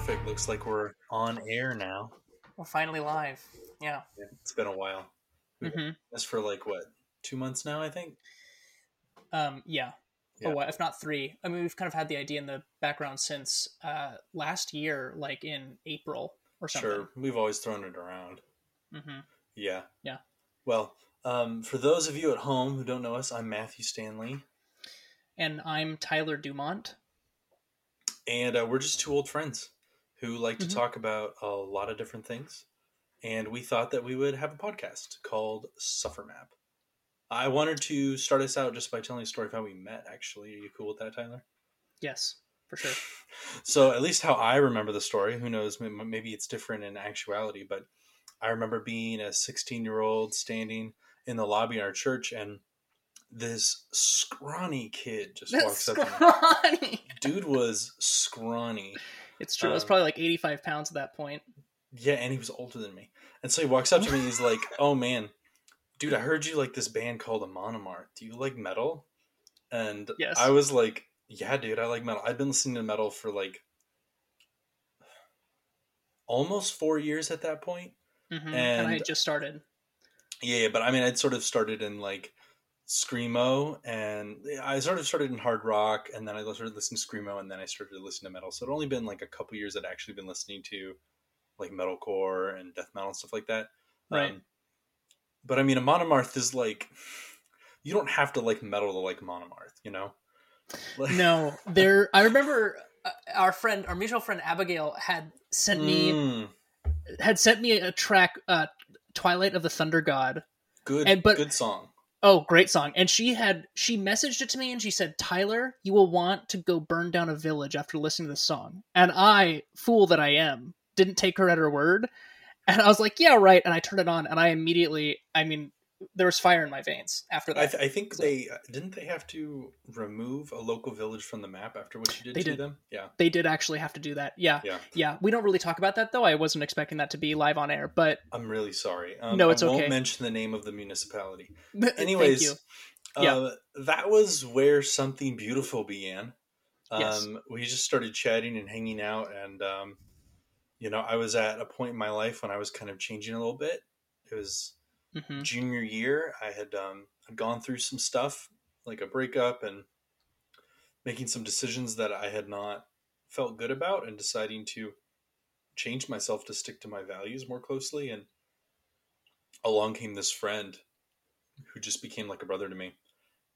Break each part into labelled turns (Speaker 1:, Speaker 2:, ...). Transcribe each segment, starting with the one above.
Speaker 1: perfect. Looks like we're on air now.
Speaker 2: We're finally live. Yeah.
Speaker 1: It's been a while. We've
Speaker 2: hmm
Speaker 1: That's for like what two months now, I think.
Speaker 2: Um, yeah.
Speaker 1: Yeah.
Speaker 2: Oh, if not three. I mean, we've kind of had the idea in the background since uh, last year, like in April or something.
Speaker 1: Sure, we've always thrown it around.
Speaker 2: hmm
Speaker 1: Yeah.
Speaker 2: Yeah.
Speaker 1: Well, um, for those of you at home who don't know us, I'm Matthew Stanley,
Speaker 2: And I'm Tyler Dumont.
Speaker 1: and uh, we're just two old friends who like to
Speaker 2: Mhm.
Speaker 1: talk about a lot of different things. And we thought that we would have a podcast called Suffer Map. I wanted to start us out just by telling a story of how we met. Actually, are you cool with that, Tyler?
Speaker 2: Yes, for sure.
Speaker 1: So at least how I remember the story. Who knows? Maybe it's different in actuality. But I remember being a 16 year old standing in the lobby in our church, and this scrawny kid just walks up. to me.
Speaker 2: Scrawny.
Speaker 1: Dude was scrawny.
Speaker 2: It's true. I was
Speaker 1: Um,
Speaker 2: probably like 85 pounds at that point.
Speaker 1: Yeah, and he was older than me. And so he walks up to me. And he's like, "Oh man, dude, I heard you like this band called Amon Amarth. Do you like metal?" And
Speaker 2: Yes.
Speaker 1: I was like, "Yeah, dude, I like metal. I've been listening to metal for like almost four years at that point."
Speaker 2: hmm And, I had just started.
Speaker 1: Yeah, but I mean, I'd sort of started in like screamo, and I sort of started in hard rock, and then I started listening to screamo, and then I started to listen to metal. So it only been like a couple years that I'd actually been listening to like metalcore and death metal and stuff like that.
Speaker 2: Right.
Speaker 1: Um, but I mean, Amon Amarth is like you don't have to like metal to like Amon Amarth, you know? Like-
Speaker 2: No, there. I remember uh, our friend, our mutual friend Abigail, had sent me
Speaker 1: Mm,
Speaker 2: had sent me a track, uh, "Twilight of the Thunder God."
Speaker 1: good,
Speaker 2: and- but-
Speaker 1: good song.
Speaker 2: Oh, great song! And she had she messaged it to me, and she said, "Tyler, you will want to go burn down a village after listening to this song." And I, fool that I am, didn't take her at her word, and I was like, "Yeah, right." And I turned it on, and I immediately, I mean, there was fire in my veins after
Speaker 1: I,
Speaker 2: that.
Speaker 1: th- I think they didn't they have to remove a local village from the map after what you did
Speaker 2: They
Speaker 1: to
Speaker 2: did.
Speaker 1: them. Yeah,
Speaker 2: they did actually have to do that. Yeah,
Speaker 1: yeah.
Speaker 2: yeah. We don't really talk about that though. I wasn't expecting that to be live on air, but
Speaker 1: I'm really sorry. Um,
Speaker 2: No, it's
Speaker 1: I won't
Speaker 2: okay.
Speaker 1: mention the name of the municipality. Anyways,
Speaker 2: you.
Speaker 1: uh,
Speaker 2: Yeah.
Speaker 1: that was where something beautiful began. Um,
Speaker 2: Yes.
Speaker 1: We just started chatting and hanging out, and um, you know, I was at a point in my life when I was kind of changing a little bit. It was
Speaker 2: hmm
Speaker 1: junior year. I had um, gone through some stuff, like a breakup, and making some decisions that I had not felt good about, and deciding to change myself to stick to my values more closely. And along came this friend who just became like a brother to me.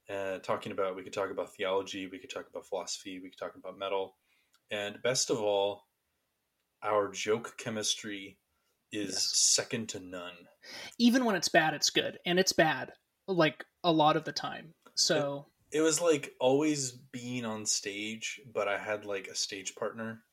Speaker 1: Uh, talking about, we could talk about theology, we could talk about philosophy, we could talk about metal, and best of all, our joke chemistry is
Speaker 2: Yes.
Speaker 1: second to none.
Speaker 2: Even when it's bad, it's good, and it's bad like a lot of the time. So
Speaker 1: It was like always being on stage, but I had like a stage partner.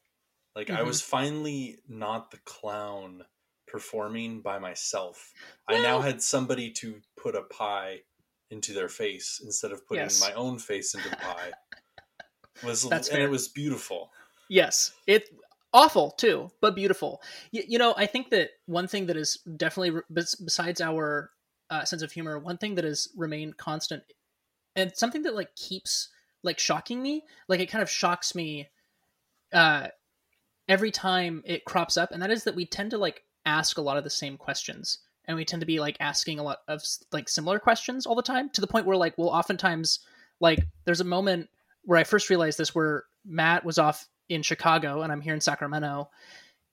Speaker 1: Like I
Speaker 2: Mhm.
Speaker 1: was finally not the clown performing by myself. I now had somebody to put a pie into their face instead of putting
Speaker 2: Yes.
Speaker 1: my own face into the pie. Was
Speaker 2: That's
Speaker 1: and
Speaker 2: fair.
Speaker 1: it was beautiful.
Speaker 2: Yes, it awful too, but beautiful. You, you know, I think that one thing that is definitely besides our uh, sense of humor, one thing that has remained constant, and something that like keeps like shocking me, like it kind of shocks me uh, every time it crops up, and that is that we tend to like ask a lot of the same questions, and we tend to be like asking a lot of like similar questions all the time, to the point where like we'll oftentimes like there's a moment where I first realized this where Matt was off in Chicago and I'm here in Sacramento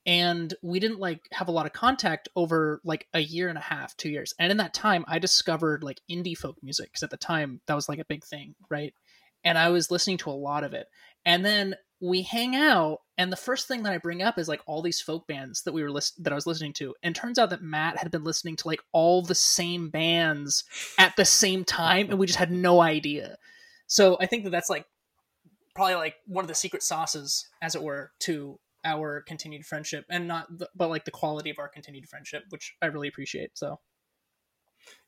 Speaker 2: and we didn't like have a lot of contact over like a year and a half, 2 years. And in that time I discovered like indie folk music cuz at the time that was like a big thing, right? And I was listening to a lot of it. And then we hang out and the first thing that I bring up is like all these folk bands that we were list- that I was listening to. And turns out that Matt had been listening to like all the same bands at the same time and we just had no idea. So I think that that's like probably like one of the secret sauces, as it were, to our continued friendship, and not, the, but like the quality of our continued friendship, which I really appreciate. So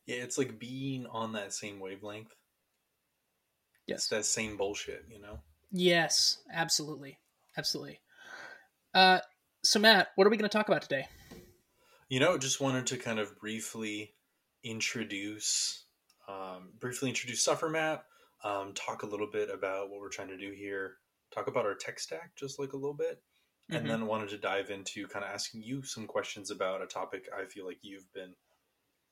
Speaker 1: Yeah, it's like being on that same wavelength. It's
Speaker 2: yes,
Speaker 1: that same bullshit, you know?
Speaker 2: yes, absolutely, absolutely. Uh, so Matt, what are we going to talk about today?
Speaker 1: You know, just wanted to kind of briefly introduce, um, briefly introduce Suffer Map, um, talk a little bit about what we're trying to do here, talk about our tech stack just like a little bit, and
Speaker 2: Mhm.
Speaker 1: then wanted to dive into kind of asking you some questions about a topic I feel like you've been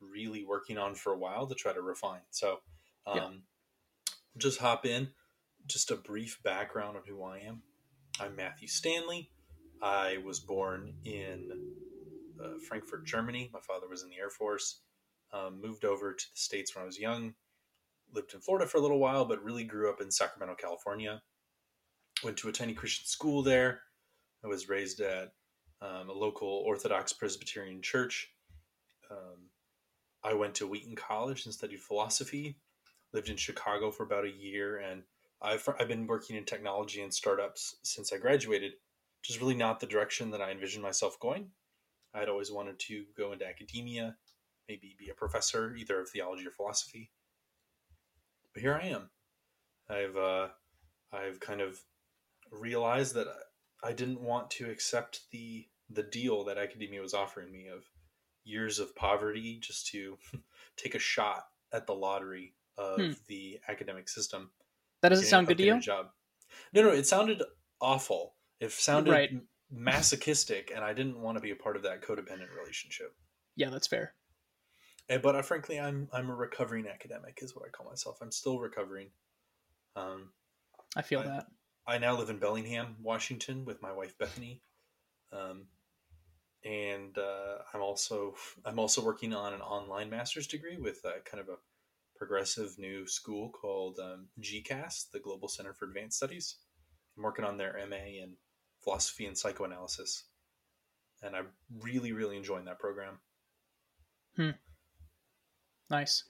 Speaker 1: really working on for a while to try to refine. So, um,
Speaker 2: Yeah.
Speaker 1: just hop in. Just a brief background on who I am. I'm Matthew Stanley. I was born in uh, Frankfurt, Germany. My father was in the Air Force. Um, moved over to the States when I was young. Lived in Florida for a little while, but really grew up in Sacramento, California. Went to a tiny Christian school there. I was raised at um, a local Orthodox Presbyterian church. Um, I went to Wheaton College and studied philosophy. Lived in Chicago for about a year, and I've, I've been working in technology and startups since I graduated, which is really not the direction that I envisioned myself going. I'd always wanted to go into academia, maybe be a professor, either of theology or philosophy. But here I am. I've uh, I've kind of realized that I didn't want to accept the the deal that academia was offering me of years of poverty just to take a shot at the lottery of
Speaker 2: Hmm.
Speaker 1: the academic system.
Speaker 2: That doesn't sound good to you.
Speaker 1: Job. No, no, it sounded awful. It sounded
Speaker 2: Right.
Speaker 1: masochistic, and I didn't want to be a part of that codependent relationship.
Speaker 2: Yeah, that's fair.
Speaker 1: Eh, But uh, frankly, I'm I'm a recovering academic, is what I call myself. I'm still recovering. Um,
Speaker 2: I feel
Speaker 1: I-
Speaker 2: that.
Speaker 1: I now live in Bellingham, Washington, with my wife Bethany, um, and uh, I'm also I'm also working on an online master's degree with uh, kind of a progressive new school called um, GCAS, the Global Center for Advanced Studies. I'm working on their MA in philosophy and psychoanalysis, and I'm really really enjoying that program.
Speaker 2: Nice.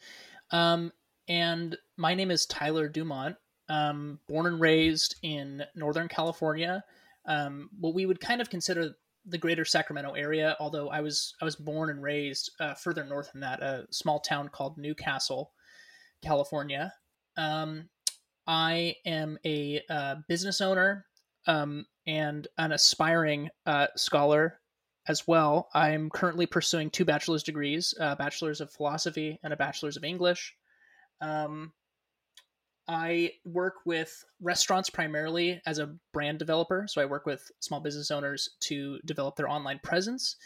Speaker 2: Um, and my name is Tyler Dumont. Um, born and raised in Northern California, um, what we would kind of consider the greater Sacramento area. Although I was I was born and raised uh, further north than that, a small town called Newcastle, California. Um, I am a uh, business owner um, and an aspiring uh, scholar as well. I'm currently pursuing two bachelor's degrees, a bachelor's of philosophy and a bachelor's of English. Um, I work with restaurants primarily as a brand developer. So I work with small business owners to develop their online presence.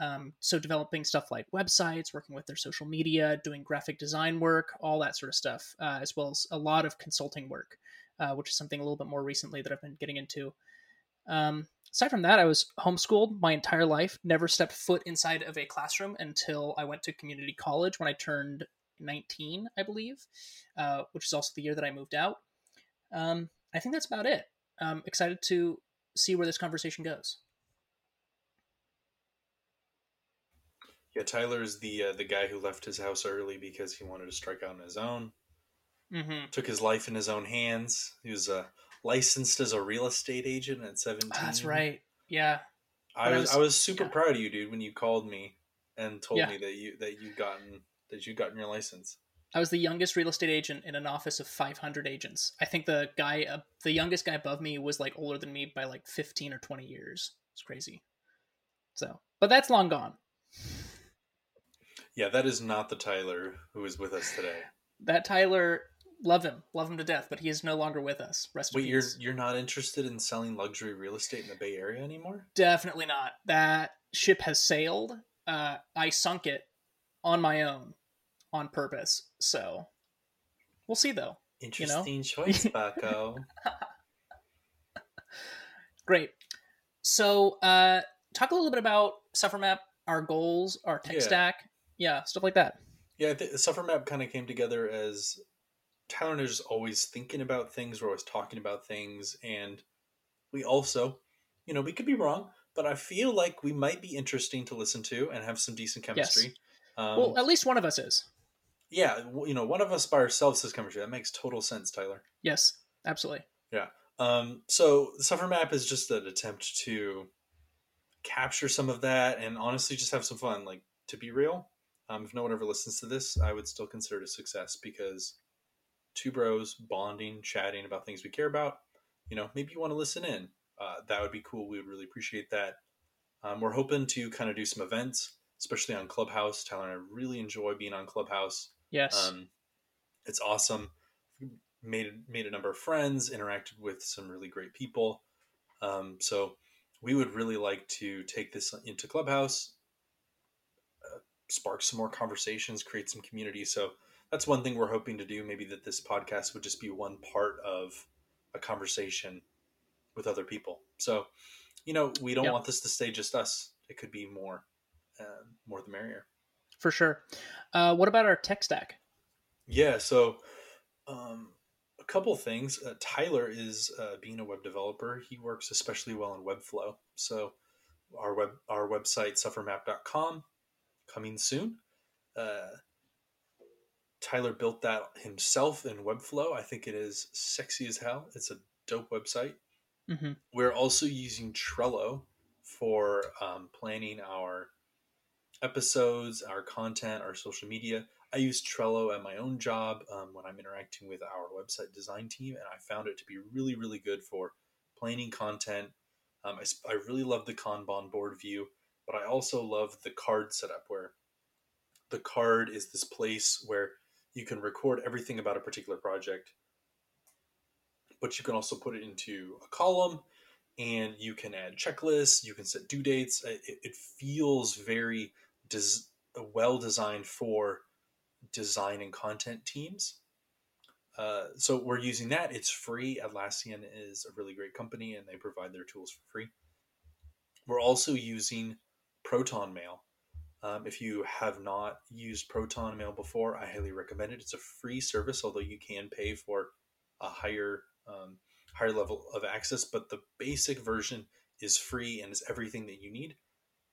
Speaker 2: Um, so developing stuff like websites, working with their social media, doing graphic design work, all that sort of stuff, uh, as well as a lot of consulting work, uh, which is something a little bit more recently that I've been getting into. Um, aside from that, I was homeschooled my entire life, never stepped foot inside of a classroom until I went to community college when I turned 19, I believe, uh, which is also the year that I moved out. Um, I think that's about it. I'm excited to see where this conversation goes.
Speaker 1: Yeah, Tyler's the uh, the guy who left his house early because he wanted to strike out on his own.
Speaker 2: Mm-hmm.
Speaker 1: Took his life in his own hands. He was uh, licensed as a real estate agent at seventeen.
Speaker 2: That's right. Yeah.
Speaker 1: I
Speaker 2: When I
Speaker 1: was,
Speaker 2: was-
Speaker 1: I was super
Speaker 2: yeah.
Speaker 1: proud of you, dude, when you called me and told
Speaker 2: Yeah.
Speaker 1: me that you that you gotten that you gotten your license.
Speaker 2: I was the youngest real estate agent in an office of 500 agents. I think the guy, uh, the youngest guy above me, was like older than me by like 15 or 20 years. It's crazy. So, but that's long gone.
Speaker 1: Yeah, that is not the Tyler who is with us today.
Speaker 2: That Tyler, love him, love him to death, but he is no longer with us. Rest in
Speaker 1: Wait, you're you're not interested in selling luxury real estate in the Bay Area anymore?
Speaker 2: Definitely not. That ship has sailed. Uh, I sunk it on my own, on purpose. So, we'll see though.
Speaker 1: Interesting choice, Bucko.
Speaker 2: Great. So, uh, talk a little bit about SufferMap, our goals, our tech
Speaker 1: Yeah.
Speaker 2: stack, yeah, stuff like that.
Speaker 1: Yeah, I think the Suffer Map kind of came together as Tyler and I are just always thinking about things. We're always talking about things, and we also, you know, we could be wrong, but I feel like we might be interesting to listen to and have some decent chemistry. Um,
Speaker 2: well, at least one of us is.
Speaker 1: yeah, you know, one of us by ourselves has chemistry. That makes total sense, Tyler.
Speaker 2: Yes, absolutely. Yeah.
Speaker 1: Um, so the Suffer Map is just an attempt to capture some of that and honestly just have some fun. Like to be real, um, if no one ever listens to this, I would still consider it a success because two bros bonding, chatting about things we care about. You know, maybe you want to listen in. Uh, that would be cool. We would really appreciate that. Um, we're hoping to kind of do some events, especially on Clubhouse. Tyler and I really enjoy being on Clubhouse.
Speaker 2: Yes.
Speaker 1: Um, it's awesome. Made made a number of friends, interacted with some really great people. Um, so we would really like to take this into Clubhouse, uh, spark some more conversations, create some community. So that's one thing we're hoping to do. Maybe that this podcast would just be one part of a conversation with other people. So, you know, we don't yep. want this to stay just us. It could be more, uh, more the merrier.
Speaker 2: For sure. Uh, what about our tech stack?
Speaker 1: Yeah. So, um, a couple things. Uh, Tyler is uh, being a web developer. He works especially well in Webflow. So, our web our website suffermap.com coming soon. Tyler built that himself in Webflow. I think it is sexy as hell. It's a dope website. Mm-hmm. We're also using Trello for um, planning our episodes, our content, our social media. I use Trello at my own job um, when I'm interacting with our website design team, and I found it to be really, really good for planning content. Um, I, I really love the Kanban board view, but I also love the card setup where the card is this place where you can record everything about a particular project, but you can also put it into a column and you can add checklists, you can set due dates. It, it feels very des- well designed for design and content teams. Uh, so we're using that. It's free. Atlassian is a really great company and they provide their tools for free. We're also using Proton Mail. Um, if you have not used Proton Mail before, I highly recommend it. It's a free service, although you can pay for a higher um, higher level of access. But the basic version is free and is everything that you need.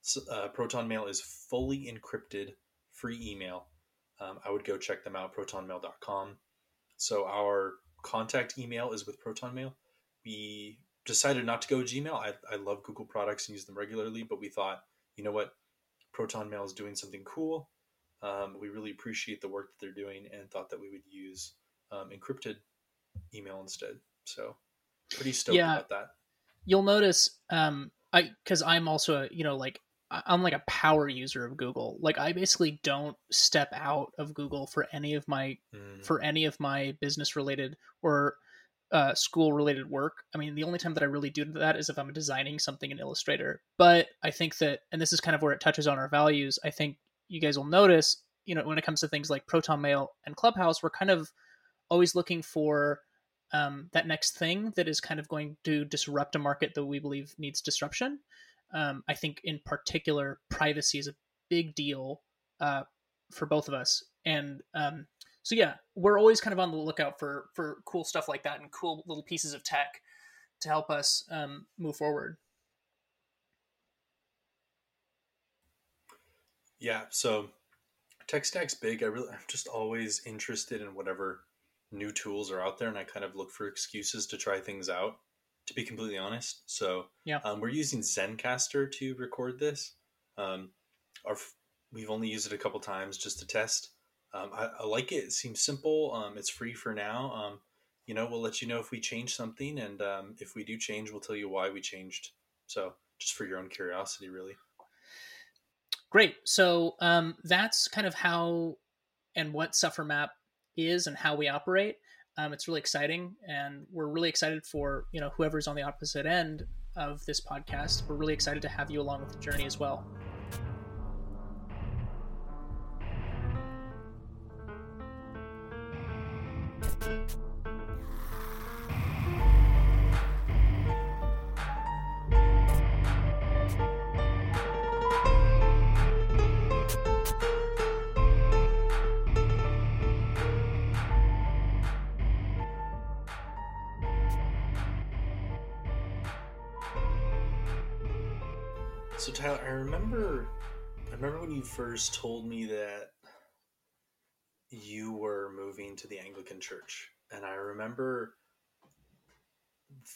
Speaker 1: So, uh, Proton Mail is fully encrypted, free email. Um, I would go check them out, protonmail.com. So our contact email is with Proton Mail. We decided not to go Gmail. I, I love Google products and use them regularly, but we thought, you know what, Proton Mail is doing something cool. Um, we really appreciate the work that they're doing and thought that we would use um, encrypted email instead. So pretty stoked yeah, about that.
Speaker 2: You'll notice, um, I because I'm also a you know like I'm like a power user of Google. Like I basically don't step out of Google for any of my mm. for any of my business related or uh, school related work. I mean, the only time that I really do that is if I'm designing something in Illustrator. But I think that, and this is kind of where it touches on our values. I think you guys will notice, you know, when it comes to things like Proton Mail and Clubhouse, we're kind of always looking for um, that next thing that is kind of going to disrupt a market that we believe needs disruption. Um, I think in particular, privacy is a big deal uh, for both of us, and um, so yeah, we're always kind of on the lookout for for cool stuff like that and cool little pieces of tech to help us um, move forward.
Speaker 1: Yeah, so tech stack's big. I really, I'm just always interested in whatever new tools are out there, and I kind of look for excuses to try things out to be completely honest. So
Speaker 2: yeah,
Speaker 1: um, we're using Zencastr to record this. Um, our we've only used it a couple times just to test. Um, I, I, like it. It seems simple. Um, it's free for now. Um, you know, we'll let you know if we change something, and um, if we do change, we'll tell you why we changed. So just for your own curiosity, really.
Speaker 2: Great. So that's kind of how and what SufferMap is and how we operate. Um, it's really exciting, and we're really excited for you know whoever's on the opposite end of this podcast. We're really excited to have you along with the journey as well.
Speaker 1: First told me that you were moving to the Anglican Church, and I remember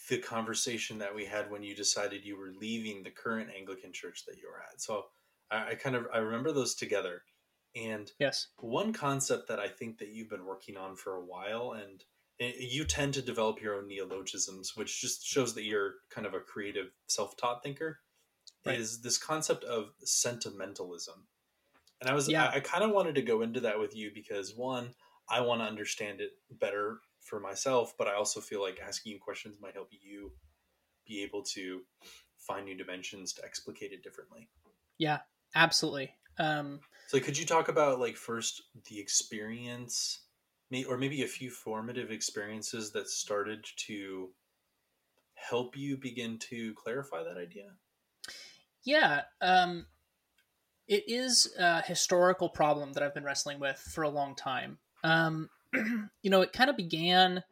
Speaker 1: the conversation that we had when you decided you were leaving the current Anglican Church that you were at. So I, I kind of I remember those together, and
Speaker 2: yes,
Speaker 1: one concept that I think that you've been working on for a while, and eh, you tend to develop your own neologisms, which just shows that you're kind of a creative, self-taught thinker right. is this concept of sentimentalism. And I was yeah. I, I kind of wanted to go into that with you because one, I want to understand it better for myself, but I also feel like asking you questions might help you be able to find new dimensions to explicate it differently.
Speaker 2: Yeah, absolutely. Um,
Speaker 1: so could you talk about like first the experience, or maybe a few formative experiences that started to help you begin to clarify that idea?
Speaker 2: Yeah, um, it is a historical problem that I've been wrestling with for a long time. Um, you know, it kind of began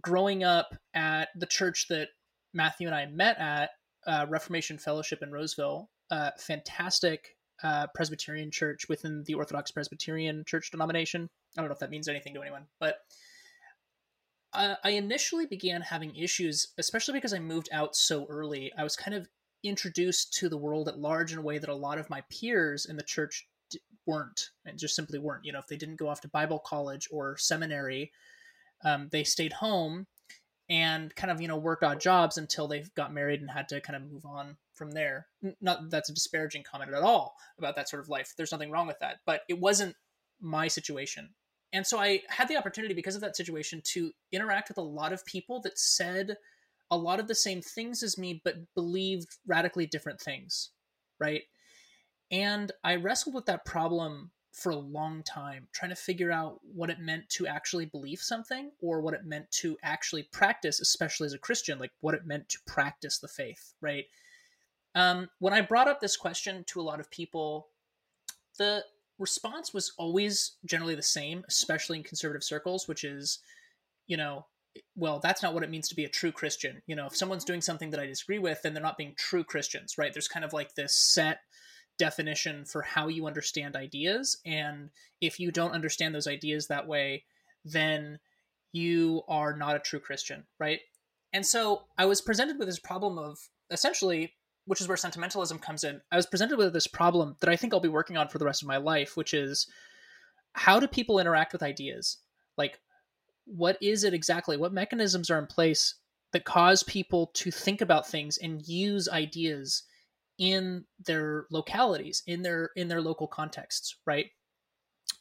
Speaker 2: growing up at the church that Matthew and I met at, uh, Reformation Fellowship in Roseville. Uh, fantastic uh, Presbyterian church within the Orthodox Presbyterian church denomination. I don't know if that means anything to anyone, but I initially began having issues, especially because I moved out so early. I was kind of introduced to the world at large in a way that a lot of my peers in the church weren't, and just simply weren't. You know, if they didn't go off to Bible college or seminary, um, they stayed home and kind of you know worked odd jobs until they got married and had to kind of move on from there. Not that's a disparaging comment at all about that sort of life. There's nothing wrong with that, but it wasn't my situation. And so I had the opportunity because of that situation to interact with a lot of people that said a lot of the same things as me, but believed radically different things, right? And I wrestled with that problem for a long time, trying to figure out what it meant to actually believe something or what it meant to actually practice, especially as a Christian, like what it meant to practice the faith, right? Um, when I brought up this question to a lot of people, the response was always generally the same, especially in conservative circles, which is, you know, well, that's not what it means to be a true Christian. You know, if someone's doing something that I disagree with, then they're not being true Christians, right? There's kind of like this set definition for how you understand ideas. And if you don't understand those ideas that way, then you are not a true Christian, right? And so I was presented with this problem of essentially, which is where sentimentalism comes in. I was presented with this problem that I think I'll be working on for the rest of my life, which is how do people interact with ideas? Like, what is it exactly? What mechanisms are in place that cause people to think about things and use ideas in their localities, in their in their local contexts, right?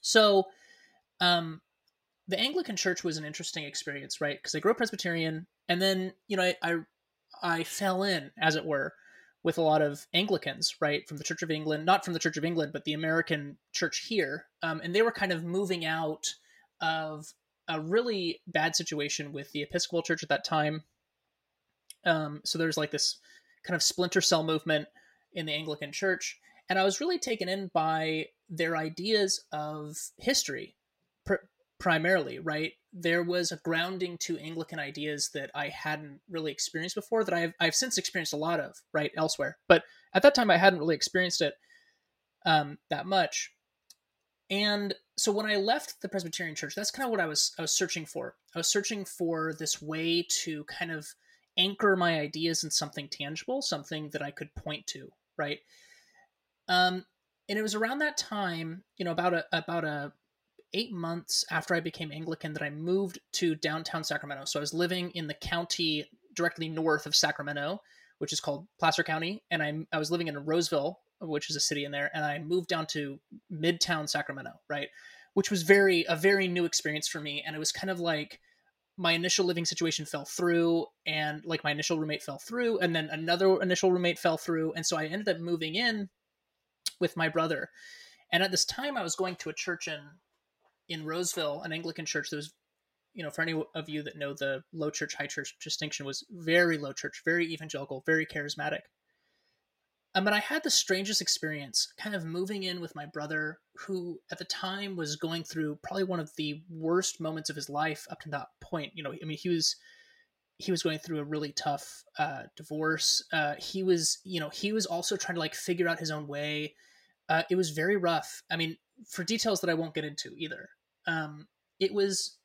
Speaker 2: So, um, the Anglican Church was an interesting experience, right? Because I grew up Presbyterian, and then you know I, I I fell in, as it were, with a lot of Anglicans, right, from the Church of England, not from the Church of England, but the American Church here, um, and they were kind of moving out of a really bad situation with the Episcopal Church at that time. Um, so there's like this kind of splinter cell movement in the Anglican Church, and I was really taken in by their ideas of history, pr- primarily. Right, there was a grounding to Anglican ideas that I hadn't really experienced before. That I've I've since experienced a lot of right elsewhere, but at that time I hadn't really experienced it um, that much. And so when I left the Presbyterian Church, that's kind of what I was I was searching for. I was searching for this way to kind of anchor my ideas in something tangible, something that I could point to, right? Um, and it was around that time, you know, about a about a eight months after I became Anglican that I moved to downtown Sacramento. So I was living in the county directly north of Sacramento, which is called Placer County, and I I was living in Roseville, which is a city in there, and I moved down to Midtown Sacramento, right? Which was very a very new experience for me, and it was kind of like my initial living situation fell through and like my initial roommate fell through and then another initial roommate fell through and so i ended up moving in with my brother and at this time i was going to a church in in roseville an anglican church that was you know for any of you that know the low church high church distinction was very low church very evangelical very charismatic um, but I had the strangest experience kind of moving in with my brother, who at the time was going through probably one of the worst moments of his life up to that point. You know, I mean, he was he was going through a really tough uh, divorce. Uh, he was, you know, he was also trying to like figure out his own way. Uh, it was very rough. I mean, for details that I won't get into either. Um, it was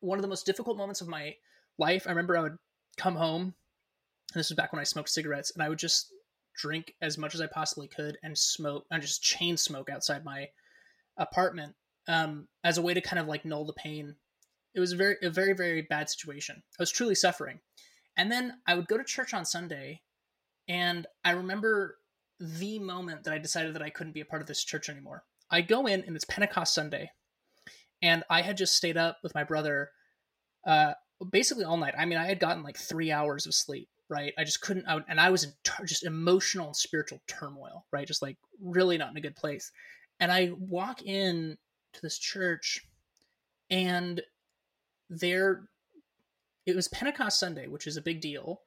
Speaker 2: one of the most difficult moments of my life. I remember I would come home, and this was back when I smoked cigarettes, and I would just drink as much as I possibly could and smoke and just chain smoke outside my apartment um, as a way to kind of like null the pain. It was a very a very very bad situation. I was truly suffering, and then I would go to church on Sunday, and I remember the moment that I decided that I couldn't be a part of this church anymore. I go in and it's Pentecost Sunday, and I had just stayed up with my brother, uh, basically all night. I mean, I had gotten like three hours of sleep right? I just couldn't, I, and I was in just emotional and spiritual turmoil, right? Just like really not in a good place. And I walk in to this church, and there, it was Pentecost Sunday, which is a big deal,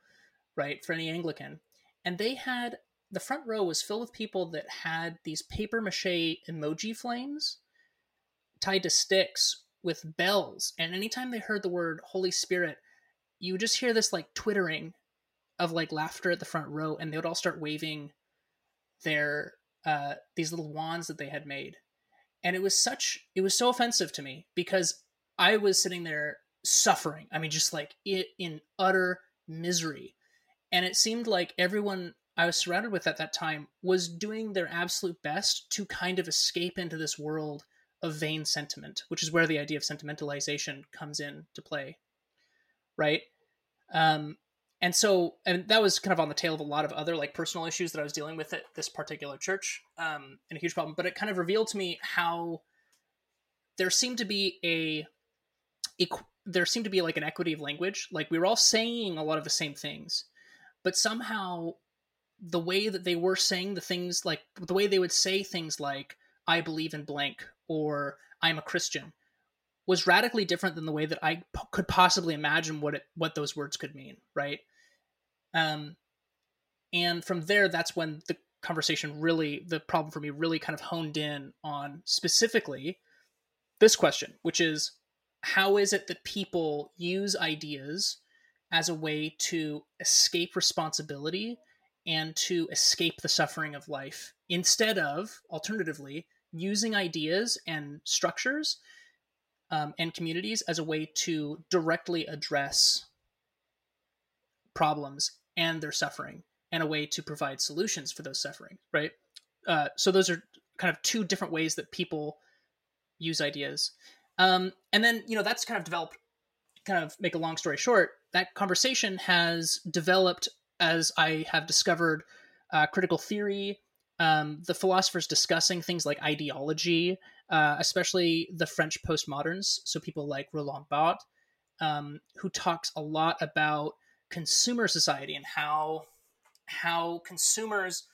Speaker 2: right, for any Anglican. And they had the front row was filled with people that had these paper mache emoji flames tied to sticks with bells. And anytime they heard the word Holy Spirit, you would just hear this like twittering of like laughter at the front row, and they would all start waving their uh, these little wands that they had made. And it was such it was so offensive to me because I was sitting there suffering. I mean, just like it in utter misery. And it seemed like everyone I was surrounded with at that time was doing their absolute best to kind of escape into this world of vain sentiment, which is where the idea of sentimentalization comes in to play. Right? Um, and so, and that was kind of on the tail of a lot of other like personal issues that I was dealing with at this particular church, um, and a huge problem. But it kind of revealed to me how there seemed to be a, there seemed to be like an equity of language. Like we were all saying a lot of the same things, but somehow the way that they were saying the things, like the way they would say things like "I believe in blank" or "I'm a Christian," was radically different than the way that I p- could possibly imagine what it what those words could mean, right? Um, and from there, that's when the conversation really, the problem for me really kind of honed in on specifically this question, which is how is it that people use ideas as a way to escape responsibility and to escape the suffering of life instead of, alternatively, using ideas and structures um, and communities as a way to directly address problems and their suffering and a way to provide solutions for those suffering right? Uh, so those are kind of two different ways that people use ideas. Um, and then you know that's kind of developed kind of make a long story short that conversation has developed as i have discovered uh, critical theory um, the philosophers discussing things like ideology uh, especially the french postmoderns so people like roland barthes um, who talks a lot about consumer society and how how consumers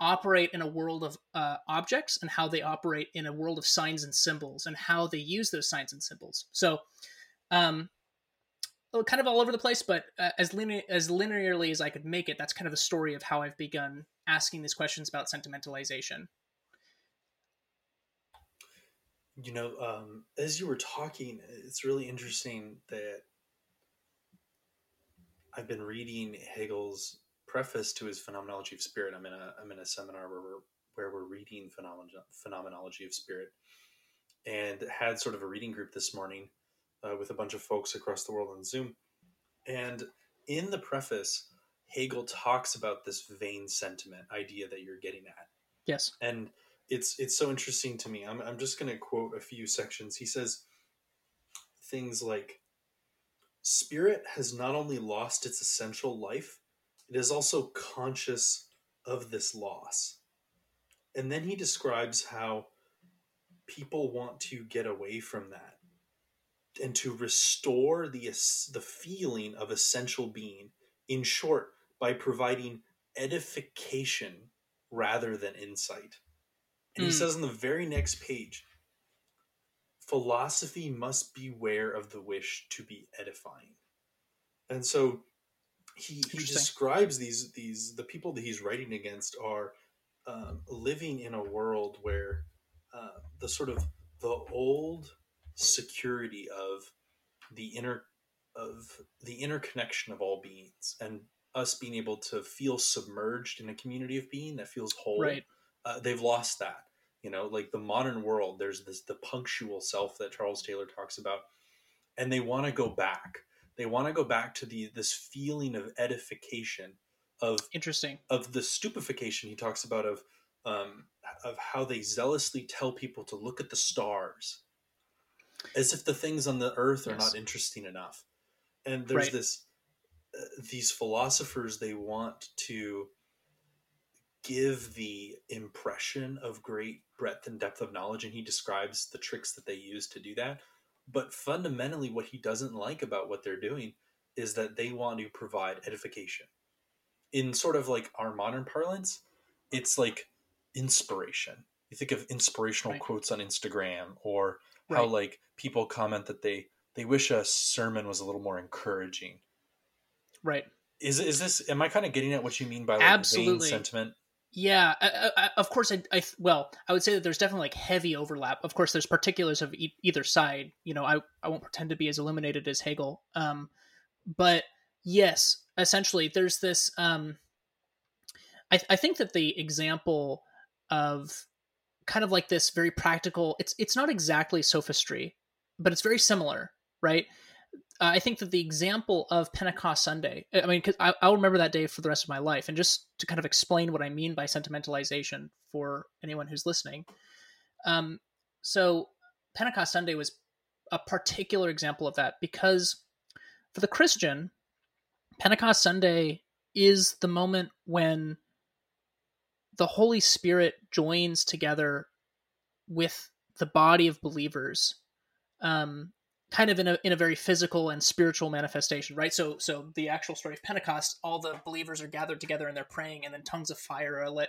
Speaker 2: operate in a world of uh, objects and how they operate in a world of signs and symbols and how they use those signs and symbols. So, um, kind of all over the place, but uh, as linear as linearly as I could make it, that's kind of the story of how I've begun asking these questions about sentimentalization.
Speaker 1: You know, um, as you were talking, it's really interesting that I've been reading Hegel's preface to his Phenomenology of Spirit. I'm in a I'm in a seminar where we're where we're reading Phenomenology of Spirit, and had sort of a reading group this morning uh, with a bunch of folks across the world on Zoom. And in the preface, Hegel talks about this vain sentiment idea that you're getting at.
Speaker 2: Yes,
Speaker 1: and it's it's so interesting to me. I'm I'm just going to quote a few sections. He says things like Spirit has not only lost its essential life, it is also conscious of this loss. And then he describes how people want to get away from that and to restore the, the feeling of essential being, in short, by providing edification rather than insight. And mm. he hmm. says on the very next page philosophy must beware of the wish to be edifying. And so he, he describes these these the people that he's writing against are um, living in a world where uh, the sort of the old security of the inner of the interconnection of all beings and us being able to feel submerged in a community of being that feels whole
Speaker 2: right
Speaker 1: uh, they've lost that you know like the modern world there's this the punctual self that charles taylor talks about and they want to go back they want to go back to the this feeling of edification of
Speaker 2: interesting
Speaker 1: of the stupefaction he talks about of um, of how they zealously tell people to look at the stars as if the things on the earth are yes. not interesting enough and there's right. this uh, these philosophers they want to give the impression of great breadth and depth of knowledge and he describes the tricks that they use to do that but fundamentally what he doesn't like about what they're doing is that they want to provide edification in sort of like our modern parlance, it's like inspiration. You think of inspirational
Speaker 2: Right.
Speaker 1: quotes on Instagram or how
Speaker 2: Right.
Speaker 1: like people comment that they they wish a sermon was a little more encouraging.
Speaker 2: right
Speaker 1: Is is this? Am I kind of getting at what you mean by like vain
Speaker 2: Absolutely.
Speaker 1: sentiment?
Speaker 2: Yeah, I, I, of course. I, I well, I would say that there's definitely like heavy overlap. Of course, there's particulars of e- either side. You know, I I won't pretend to be as illuminated as Hegel. Um, but yes, essentially, there's this. Um, I I think that the example of kind of like this very practical. It's it's not exactly sophistry, but it's very similar, right? Uh, I think that the example of Pentecost Sunday, I mean, because I'll remember that day for the rest of my life. And just to kind of explain what I mean by sentimentalization for anyone who's listening. Um, so, Pentecost Sunday was a particular example of that because for the Christian, Pentecost Sunday is the moment when the Holy Spirit joins together with the body of believers um, kind of in a in a very physical and spiritual manifestation, right? So so the actual story of Pentecost, all the believers are gathered together and they're praying, and then tongues of fire are lit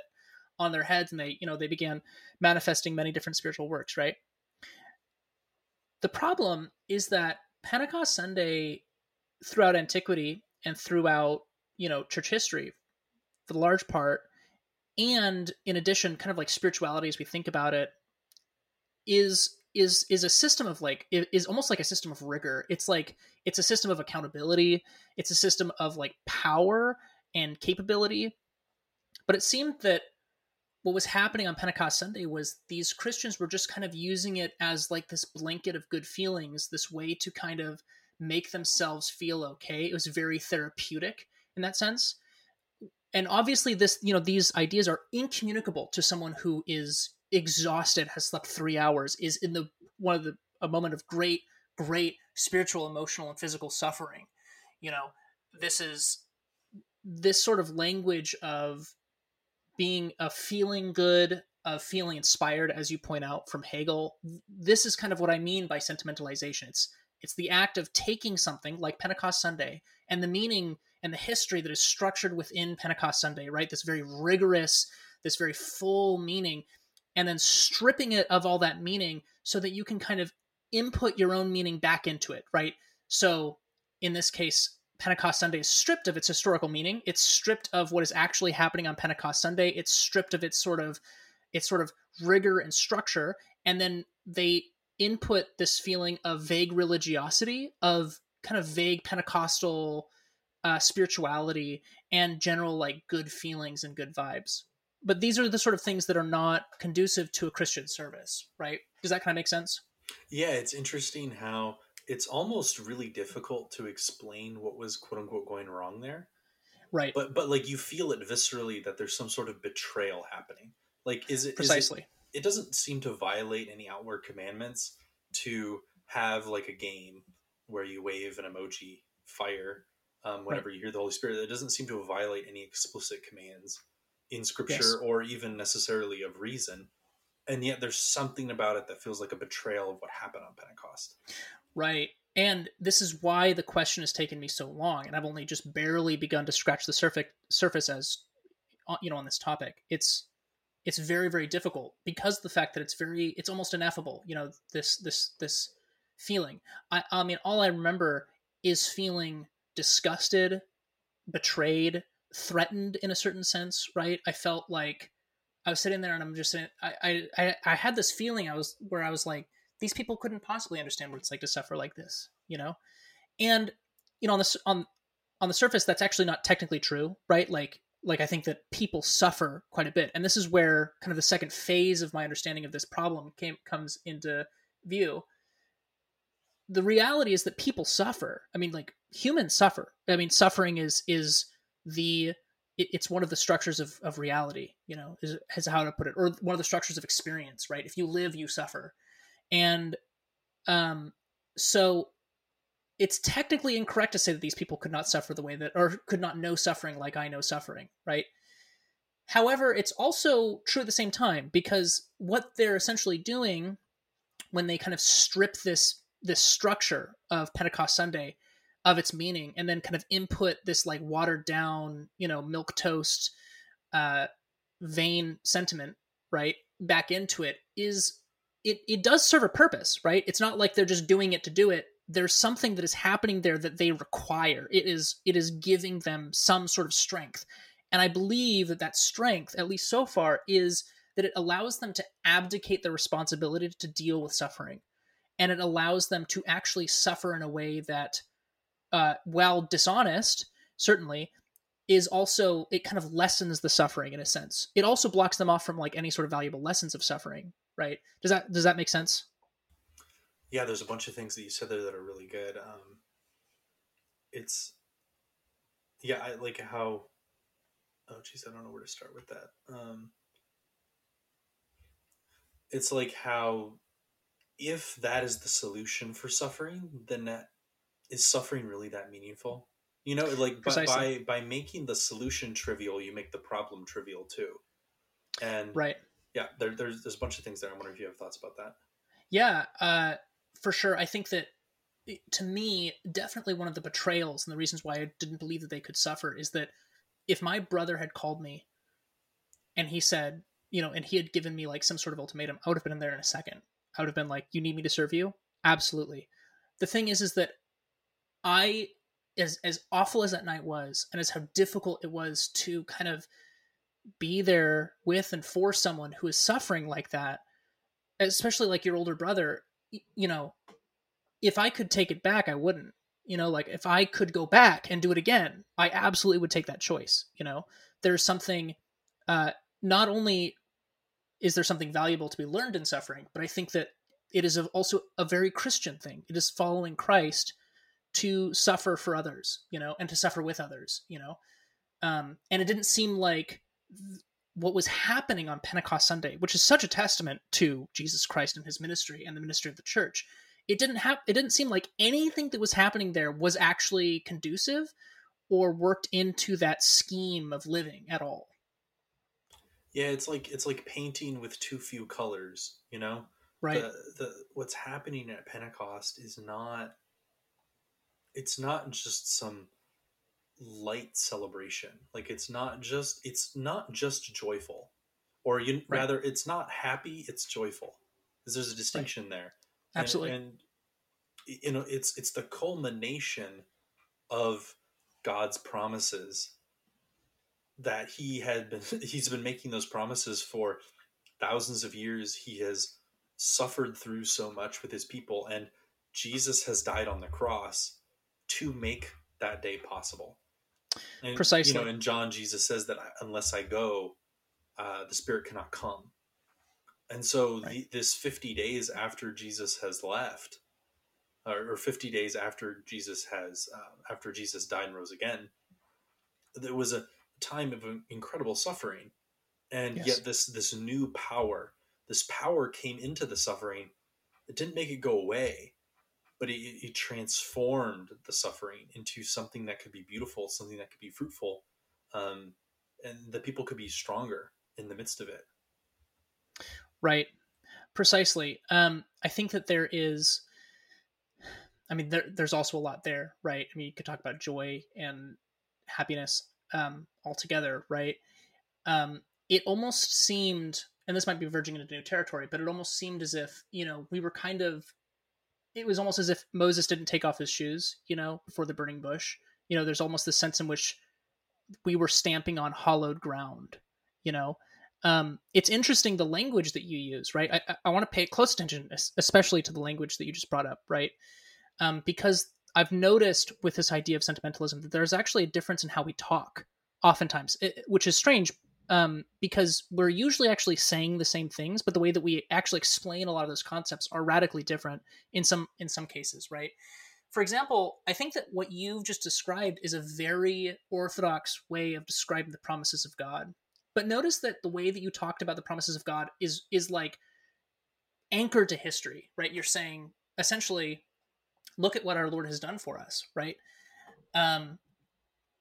Speaker 2: on their heads, and they you know they began manifesting many different spiritual works, right? The problem is that Pentecost Sunday, throughout antiquity and throughout you know church history, for the large part, and in addition, kind of like spirituality as we think about it, is is is a system of like is almost like a system of rigor. It's like it's a system of accountability. It's a system of like power and capability. But it seemed that what was happening on pentecost sunday was these christians were just kind of using it as like this blanket of good feelings this way to kind of make themselves feel okay. It was very therapeutic in that sense. And obviously this you know these ideas are incommunicable to someone who is exhausted has slept three hours is in the one of the a moment of great great spiritual emotional and physical suffering. You know this is this sort of language of being a feeling good of feeling inspired as you point out from hegel this is kind of what i mean by sentimentalization. It's it's the act of taking something like pentecost sunday and the meaning and the history that is structured within pentecost sunday right? This very rigorous this very full meaning and then stripping it of all that meaning so that you can kind of input your own meaning back into it, right? So in this case, Pentecost Sunday is stripped of its historical meaning. It's stripped of what is actually happening on Pentecost Sunday. It's stripped of its sort of its sort of rigor and structure, and then they input this feeling of vague religiosity, of kind of vague Pentecostal uh, spirituality, and general like good feelings and good vibes but these are the sort of things that are not conducive to a Christian service, right? Does that kind of make sense?
Speaker 1: Yeah, it's interesting how it's almost really difficult to explain what was quote unquote going wrong there.
Speaker 2: Right.
Speaker 1: But but like you feel it viscerally that there's some sort of betrayal happening. Like is it-
Speaker 2: Precisely.
Speaker 1: it doesn't seem to violate any outward commandments to have like a game where you wave an emoji fire um, whenever you hear the Holy Spirit. It doesn't seem to violate any explicit commands in Scripture
Speaker 2: Yes.
Speaker 1: or even necessarily of reason. And yet there's something about it that feels like a betrayal of what happened on Pentecost.
Speaker 2: Right. And this is why the question has taken me so long, and I've only just barely begun to scratch the surface surface as uh, you know on this topic. It's it's very very difficult because of the fact that it's very it's almost ineffable. You know this this this feeling. I I mean all I remember is feeling disgusted, betrayed, threatened in a certain sense. Right. I felt like I was sitting there and I'm just I I, I had this feeling I was where I was like these people couldn't possibly understand what it's like to suffer like this, you know? And you know, on the on on the surface that's actually not technically true, right? Like like I think that people suffer quite a bit. And this is where kind of the second phase of my understanding of this problem came comes into view. The reality is that people suffer. I mean, like humans suffer. I mean, suffering is is the it, it's one of the structures of, of reality, you know, is, is how to put it, or one of the structures of experience, right? If you live, you suffer and um so it's technically incorrect to say that these people could not suffer the way that or could not know suffering like i know suffering right however it's also true at the same time because what they're essentially doing when they kind of strip this this structure of pentecost sunday of its meaning and then kind of input this like watered down you know milk toast uh vain sentiment right back into it is it it does serve a purpose right? It's not like they're just doing it to do it. There's something that is happening there that they require. It is it is giving them some sort of strength. And i believe that that strength at least so far is that it allows them to abdicate the responsibility to deal with suffering. And it allows them to actually suffer in a way that uh, while dishonest certainly is also it kind of lessens the suffering in a sense. It also blocks them off from like any sort of valuable lessons of suffering right? Does that does that make sense?
Speaker 1: Yeah there's a bunch of things that you said there that are really good. Um it's yeah i like how oh geez i don't know where to start with that. Um it's like how if that is the solution for suffering then that is suffering really that meaningful? You know like by, by by making the solution trivial you make the problem trivial too. And
Speaker 2: right.
Speaker 1: yeah there, there's there's a bunch of things there. I wonder if you have thoughts about that.
Speaker 2: Yeah uh for sure. I think that to me definitely one of the betrayals and the reasons why i didn't believe that they could suffer is that if my brother had called me and he said you know and he had given me like some sort of ultimatum i would have been in there in a second. I would have been like you need me to serve you? Absolutely. The thing is is that i as as awful as that night was and as how difficult it was to kind of be there with and for someone who is suffering like that especially like your older brother you know if i could take it back i wouldn't you know like if i could go back and do it again i absolutely would take that choice you know? There's something uh not only is there something valuable to be learned in suffering but i think that it is also a very christian thing. It is following christ to suffer for others, you know, and to suffer with others, you know. Um, and it didn't seem like what was happening on Pentecost Sunday, which is such a testament to Jesus Christ and his ministry and the ministry of the church. It didn't have it didn't seem like anything that was happening there was actually conducive or worked into that scheme of living at all.
Speaker 1: Yeah, it's like it's like painting with too few colors, you know?
Speaker 2: Right.
Speaker 1: The, the what's happening at Pentecost is not it's not just some light celebration. Like it's not just it's not just joyful. Or you right. rather it's not happy it's joyful. Because there's a distinction right. there
Speaker 2: absolutely.
Speaker 1: and, and you know it's it's the culmination of god's promises that he had been he's been making those promises for thousands of years. He has suffered through so much with his people and jesus has died on the cross to make that day possible. And,
Speaker 2: Precisely.
Speaker 1: You know, in John, Jesus says that unless I go, uh, the Spirit cannot come. And so right. the, this 50 days after Jesus has left, or, or 50 days after Jesus has, uh, after Jesus died and rose again, there was a time of incredible suffering. And yes. yet this, this new power, this power came into the suffering. It didn't make it go away but it, it transformed the suffering into something that could be beautiful, something that could be fruitful, um, and that people could be stronger in the midst of it.
Speaker 2: Right, precisely. Um, I think that there is. I mean, there, there's also a lot there, right? I mean, you could talk about joy and happiness um, altogether, right? Um, it almost seemed, and this might be verging into new territory, but it almost seemed as if you know we were kind of it was almost as if Moses didn't take off his shoes, you know, before the burning bush. You know, there's almost this sense in which we were stamping on hollowed ground, you know. Um, it's interesting the language that you use, right? I, I want to pay close attention, especially to the language that you just brought up, right? Um, because I've noticed with this idea of sentimentalism that there's actually a difference in how we talk, oftentimes, it, which is strange um, because we're usually actually saying the same things, but the way that we actually explain a lot of those concepts are radically different in some in some cases, right? For example, I think that what you've just described is a very orthodox way of describing the promises of God. But notice that the way that you talked about the promises of God is is like anchored to history, right? You're saying essentially, look at what our Lord has done for us, right? Um,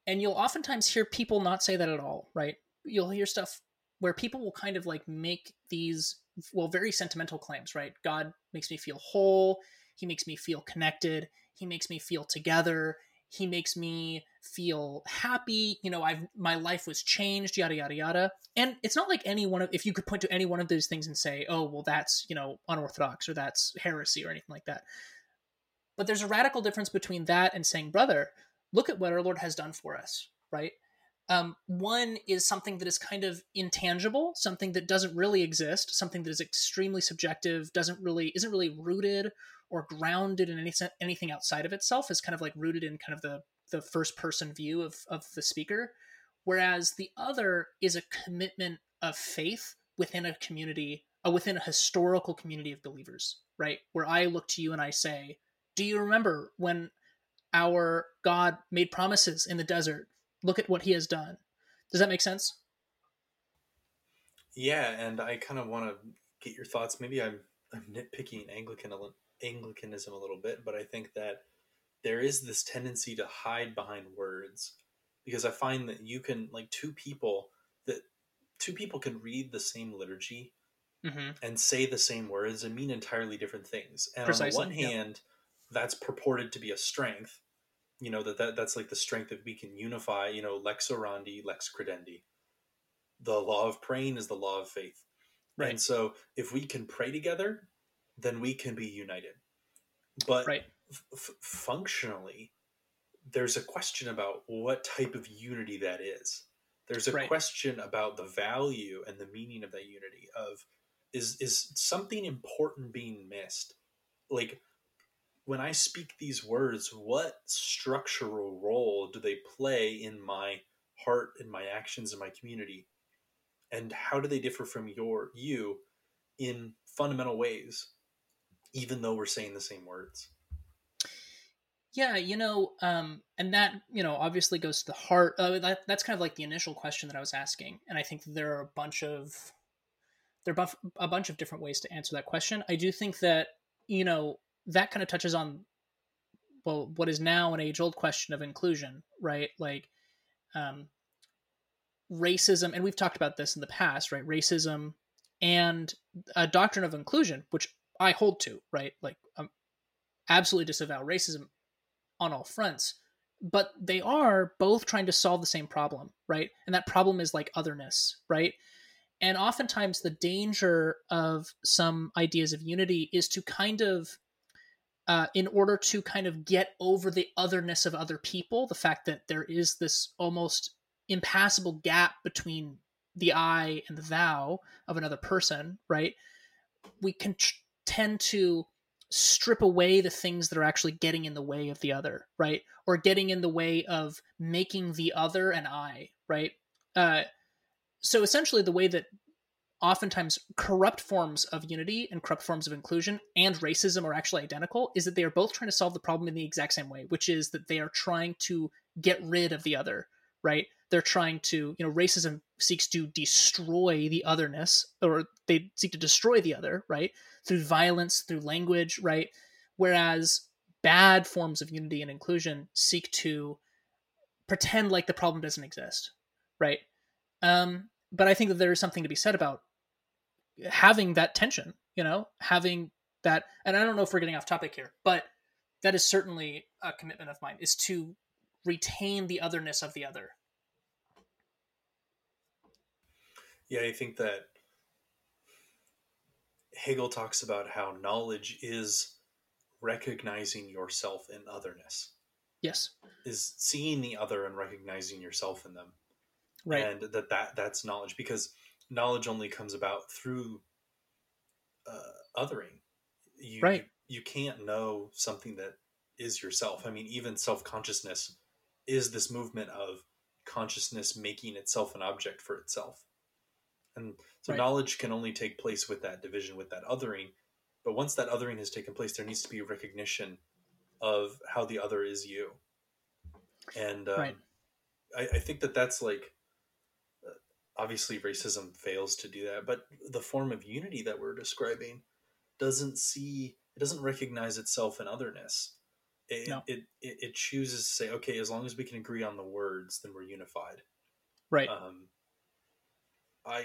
Speaker 2: and you'll oftentimes hear people not say that at all, right? You'll hear stuff where people will kind of like make these well very sentimental claims right? God makes me feel whole. He makes me feel connected. He makes me feel together. He makes me feel happy. You know i've my life was changed yada yada yada. And it's not like any one of if you could point to any one of those things and say oh well that's you know unorthodox or that's heresy or anything like that. But there's a radical difference between that and saying brother look at what our lord has done for us right um, one is something that is kind of intangible something that doesn't really exist something that is extremely subjective doesn't really isn't really rooted or grounded in any, anything outside of itself is kind of like rooted in kind of the the first person view of of the speaker. Whereas the other is a commitment of faith within a community uh, within a historical community of believers right? Where i look to you and i say do you remember when our god made promises in the desert look at what he has done does that make sense
Speaker 1: yeah and i kind of want to get your thoughts maybe i'm i'm nitpicking anglican Anglicanism a little bit, but I think that there is this tendency to hide behind words because I find that you can like two people that two people can read the same liturgy mm-hmm. and say the same words and mean entirely different things. And Precisely, on the one hand, that's purported to be a strength. You know that, that that's like the strength that we can unify. You know, lex orandi, lex credendi. The law of praying is the law of faith. Right. And so, if we can pray together, then we can be united. But right. f- functionally, there's a question about what type of unity that is. There's a right. question about the value and the meaning of that unity. Of is is something important being missed? Like when I speak these words, what structural role do they play in my heart, in my actions, in my community? And how do they differ from your you in fundamental ways? even though we're saying the same words.
Speaker 2: Yeah, you know, um, and that you know obviously goes to the heart. Uh, that that's kind of like the initial question that I was asking, and I think there are a bunch of there are a bunch of different ways to answer that question. I do think that you know that kind of touches on well what is now an age old question of inclusion, right? Like um, racism, and we've talked about this in the past, right? Racism and a doctrine of inclusion, which I hold to, right? Like, um, absolutely disavow racism on all fronts, but they are both trying to solve the same problem, right? And that problem is like otherness, right? And oftentimes, the danger of some ideas of unity is to kind of, uh, in order to kind of get over the otherness of other people, the fact that there is this almost impassable gap between the I and the thou of another person, right? We can tr- tend to strip away the things that are actually getting in the way of the other, right? Or getting in the way of making the other an I, right? Uh, so essentially, the way that oftentimes corrupt forms of unity and corrupt forms of inclusion and racism are actually identical is that they are both trying to solve the problem in the exact same way, which is that they are trying to get rid of the other, right? they're trying to you know racism seeks to destroy the otherness or they seek to destroy the other right? Through violence through language right? Whereas bad forms of unity and inclusion seek to pretend like the problem doesn't exist right? Um but i think that there is something to be said about having that tension you know having that and i don't know if we're getting off topic here but that is certainly a commitment of mine is to retain the otherness of the other
Speaker 1: Yeah, I think that Hegel talks about how knowledge is recognizing yourself in otherness.
Speaker 2: Yes.
Speaker 1: Is seeing the other and recognizing yourself in them.
Speaker 2: Right.
Speaker 1: And that, that that's knowledge because knowledge only comes about through uh, othering. You,
Speaker 2: right.
Speaker 1: You, you can't know something that is yourself. I mean, even self consciousness is this movement of consciousness making itself an object for itself. And so right. knowledge can only take place with that division, with that othering. But once that othering has taken place, there needs to be recognition of how the other is you. And um, right. I, I think that that's like, obviously racism fails to do that, but the form of unity that we're describing doesn't see, it doesn't recognize itself in otherness. It, no. it, it, it chooses to say, okay, as long as we can agree on the words, then we're unified.
Speaker 2: Right.
Speaker 1: Um, I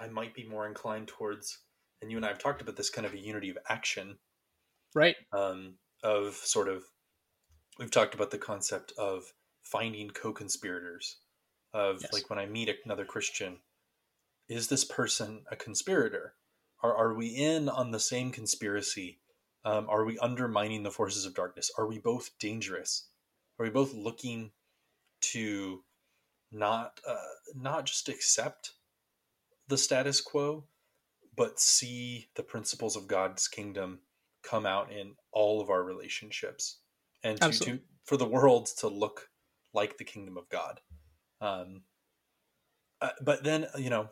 Speaker 1: I might be more inclined towards, and you and I have talked about this kind of a unity of action,
Speaker 2: right?
Speaker 1: Um, of sort of we've talked about the concept of finding co-conspirators of
Speaker 2: Yes.
Speaker 1: like when I meet another Christian, is this person a conspirator? Are, are we in on the same conspiracy? Um, are we undermining the forces of darkness? Are we both dangerous? Are we both looking to not uh, not just accept the status quo, but see the principles of God's kingdom come out in all of our relationships, and to, to for the world to look like the kingdom of God. Um, uh, but then you know,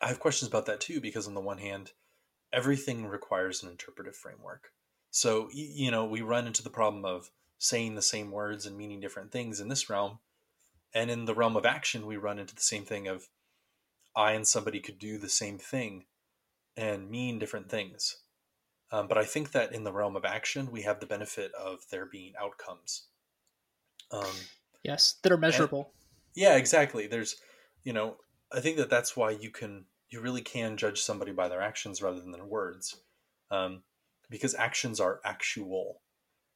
Speaker 1: I have questions about that too because on the one hand, everything requires an interpretive framework. So you know, we run into the problem of saying the same words and meaning different things in this realm, and in the realm of action, we run into the same thing of I and somebody could do the same thing and mean different things. Um, but I think that in the realm of action, we have the benefit of there being outcomes. Um,
Speaker 2: Yes, that are measurable.
Speaker 1: Yeah, exactly. There's, you know, I think that that's why you can, you really can judge somebody by their actions rather than their words, um, because actions are actual.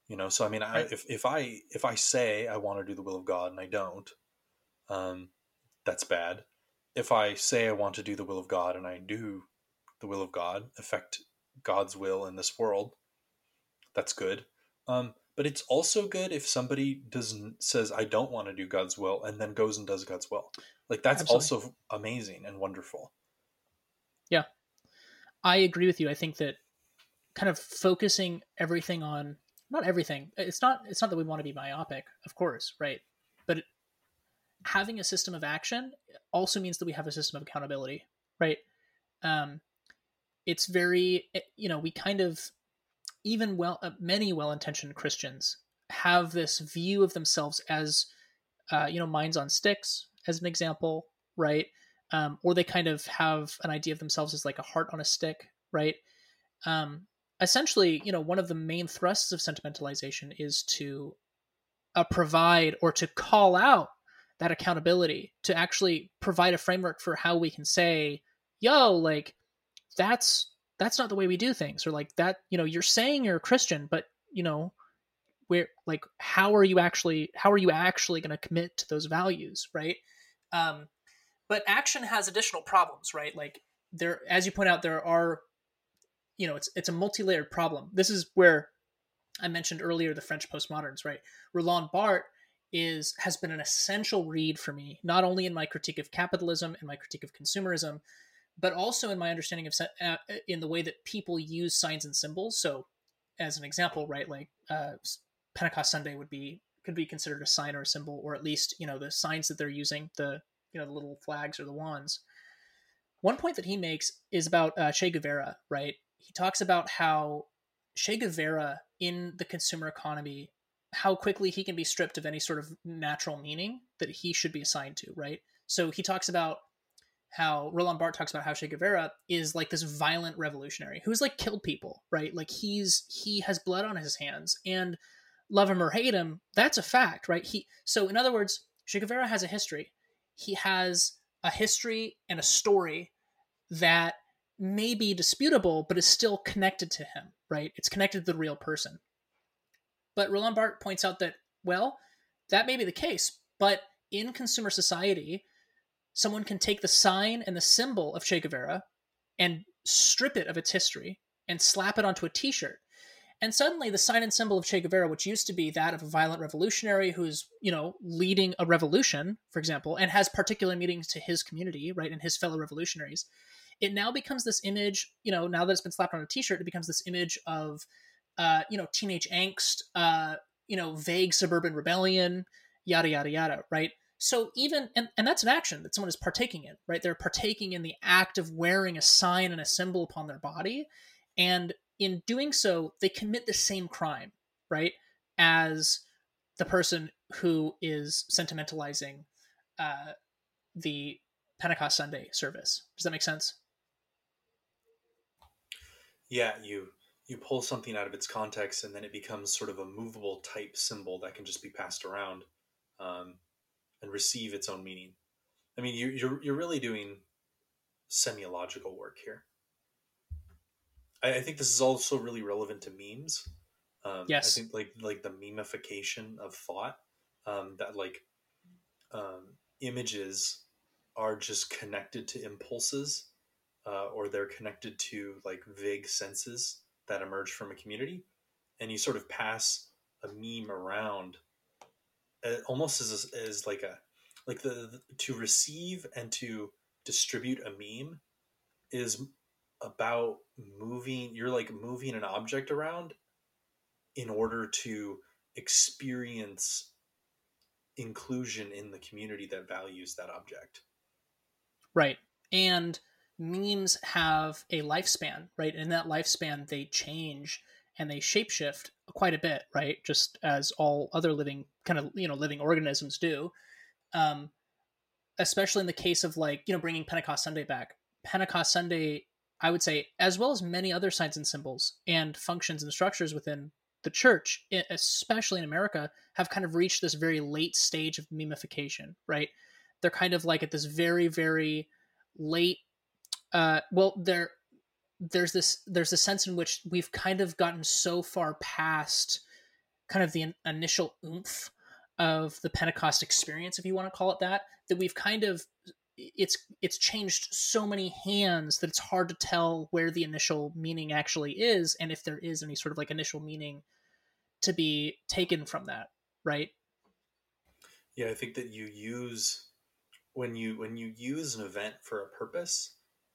Speaker 1: You know, so I mean, I,
Speaker 2: Right.
Speaker 1: if if I if I say I want to do the will of God and I don't, um, that's bad. If I say I want to do the will of God and I do the will of God, affect God's will in this world, that's good. Um, but it's also good if somebody doesn't says I don't want to do God's will and then goes and does God's will. Like that's
Speaker 2: Absolutely.
Speaker 1: also amazing and wonderful. Yeah.
Speaker 2: I agree with you. I think that kind of focusing everything on not everything. It's not it's not that we want to be myopic, of course, right? But having a system of action also means that we have a system of accountability, right? Um, it's very you know we kind of even well uh, many well-intentioned Christians have this view of themselves as uh, you know minds on sticks as an example, right? Um, or they kind of have an idea of themselves as like a heart on a stick, right? Um, essentially, you know, one of the main thrusts of sentimentalization is to uh, provide or to call out that accountability, to actually provide a framework for how we can say, "Yo, like that's that's not the way we do things," or like that, you know, you're saying you're a Christian, but you know, where like how are you actually how are you actually going to commit to those values, right? Um, but action has additional problems, right? Like there, as you point out, there are you know it's it's a multi-layered problem this is where i mentioned earlier the french postmoderns right roland barthes is has been an essential read for me not only in my critique of capitalism and my critique of consumerism but also in my understanding of uh, in the way that people use signs and symbols. So as an example right like uh, pentecost sunday would be could be considered a sign or a symbol or at least you know the signs that they're using the you know the little flags or the wands. One point that he makes is about uh, che guevara right? He talks about how Che Guevara in the consumer economy, how quickly he can be stripped of any sort of natural meaning that he should be assigned to, right? So he talks about how Roland Barthes talks about how Che Guevara is like this violent revolutionary who's like killed people, right? Like he's he has blood on his hands and love him or hate him, that's a fact, right? He so in other words, Che Guevara has a history. He has a history and a story that may be disputable, but is still connected to him, right? It's connected to the real person. But Roland Barthes points out that, well, that may be the case, but in consumer society, someone can take the sign and the symbol of Che Guevara and strip it of its history and slap it onto a t shirt. And suddenly the sign and symbol of Che Guevara, which used to be that of a violent revolutionary who's, you know, leading a revolution, for example, and has particular meanings to his community, right, and his fellow revolutionaries, it now becomes this image, you know, now that it's been slapped on a t-shirt, it becomes this image of, uh, you know, teenage angst, uh, you know, vague suburban rebellion, yada, yada, yada, right? So even, and, and that's an action that someone is partaking in, right? They're partaking in the act of wearing a sign and a symbol upon their body. And in doing so, they commit the same crime, right? As the person who is sentimentalizing uh, the Pentecost Sunday service. Does that make sense?
Speaker 1: Yeah, you you pull something out of its context and then it becomes sort of a movable type symbol that can just be passed around um, and receive its own meaning. I mean, you, you're you're really doing semiological work here. I, I think this is also really relevant to memes. Um,
Speaker 2: Yes.
Speaker 1: I think like like the memification of thought um, that like um, images are just connected to impulses uh, or they're connected to like vague senses that emerge from a community and you sort of pass a meme around almost as, as like a like the, the to receive and to distribute a meme is about moving you're like moving an object around in order to experience inclusion in the community that values that object
Speaker 2: Right. And memes have a lifespan, right? In that lifespan, they change and they shapeshift quite a bit, right? Just as all other living kind of you know living organisms do. Um, especially in the case of like you know bringing Pentecost Sunday back. Pentecost Sunday, I would say, as well as many other signs and symbols and functions and structures within the church, especially in America, have kind of reached this very late stage of memification, right? They're kind of like at this very, very late. Uh, well, there, there's this, there's a sense in which we've kind of gotten so far past kind of the in- initial oomph of the Pentecost experience, if you want to call it that, that we've kind of it's it's changed so many hands that it's hard to tell where the initial meaning actually is and if there is any sort of like initial meaning to be taken from that right?
Speaker 1: Yeah i think that you use when you when you use an event for a purpose